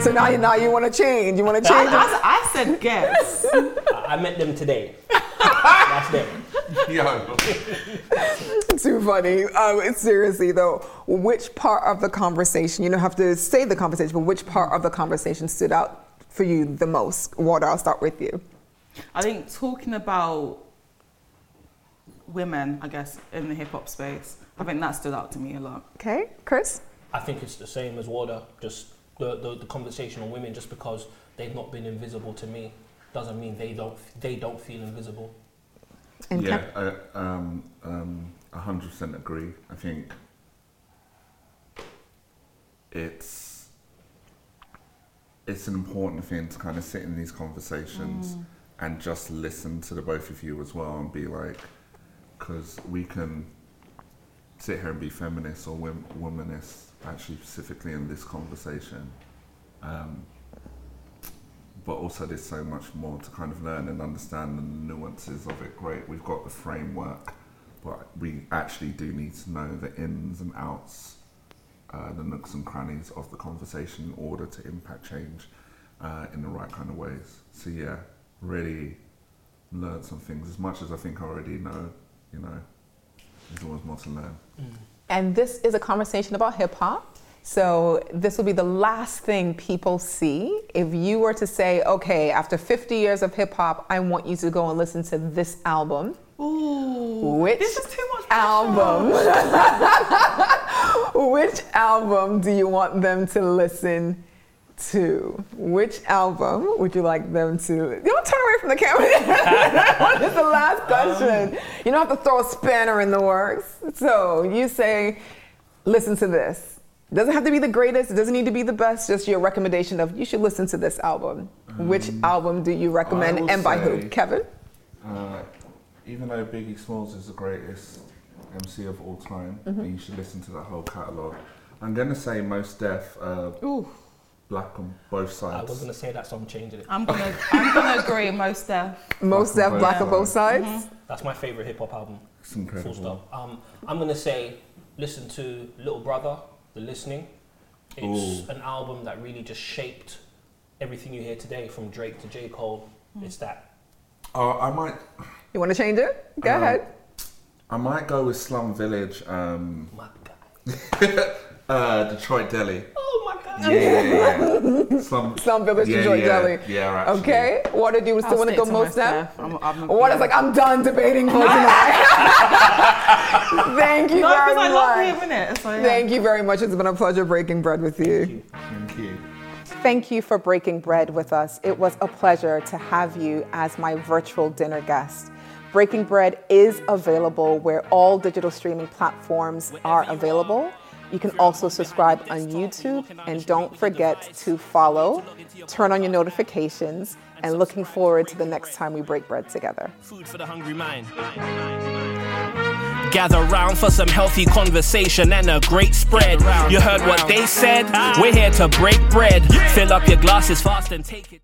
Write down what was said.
So now you now you want to change. You want to I, change. it? I, I said guess. I, I met them today. That's them. Yo. Too funny. Um, seriously though, which part of the conversation? You don't have to say the conversation, but which part of the conversation stood out for you the most? Wardah. I'll start with you. I think talking about women, I guess, in the hip hop space, I think that stood out to me a lot. Okay, Chris. I think it's the same as Wardah. Just the, the, the conversation on women, just because they've not been invisible to me, doesn't mean they don't they don't feel invisible. And yeah, Cap- I um, um, 100% agree. I think it's it's an important thing to kind of sit in these conversations and just listen to the both of you as well and be like, because we can sit here and be feminist or wom- womanists, actually specifically in this conversation. Um, but also there's so much more to kind of learn and understand the nuances of it. Great, we've got the framework, but we actually do need to know the ins and outs, uh, the nooks and crannies of the conversation in order to impact change uh, in the right kind of ways. So yeah, really learn some things as much as I think I already know. You know, there's always more to learn. And this is a conversation about hip hop. So this will be the last thing people see. If you were to say, okay, after 50 years of hip hop, I want you to go and listen to this album. Ooh, Which this is too much pressure. album? Which album do you want them to listen to? Which album would you like them to? Don't turn away from the camera. is the last question? you don't have to throw a spanner in the works. So you say, listen to this. It Doesn't have to be the greatest. It doesn't need to be the best. Just your recommendation of you should listen to this album. Which album do you recommend and by who? Kevin. Uh, even though Biggie Smalls is the greatest MC of all time, Mm-hmm. and you should listen to that whole catalogue. I'm gonna say Mos Def, uh, Ooh, Black on both sides. I was gonna say that, so I'm changing it. I'm gonna, I'm gonna agree. Most def. Most Black Def, on Black Both on both Sides. sides. That's my favorite hip hop album. It's incredible. Full stop. Um, I'm gonna say, listen to Little Brother, The Listening. It's Ooh. an album that really just shaped everything you hear today, from Drake to J Cole. It's that. Oh, I might, You want to change it? Go Um, ahead. I might go with Slum Village, um, My God. uh, Detroit Deli. Oh my God. Yeah, yeah, yeah. Slum, Slum Village, yeah, Detroit yeah, Deli. Yeah, actually. Okay. What did you I'll still want to go most Mos Def? Def. I'm, I'm What is like? I'm done debating for tonight. Thank you No, very because I love much. it. So, yeah. Thank you very much. It's been a pleasure breaking bread with you. Thank you. Thank you for breaking bread with us. It was a pleasure to have you as my virtual dinner guest. Breaking Bread is available where all digital streaming platforms are available. You can also subscribe on YouTube and don't forget to follow, turn on your notifications, and looking forward to the next time we break bread together. Food for the hungry mind. Gather round for some healthy conversation and a great spread. You heard what they said? We're here to break bread. Fill up your glasses fast and take it.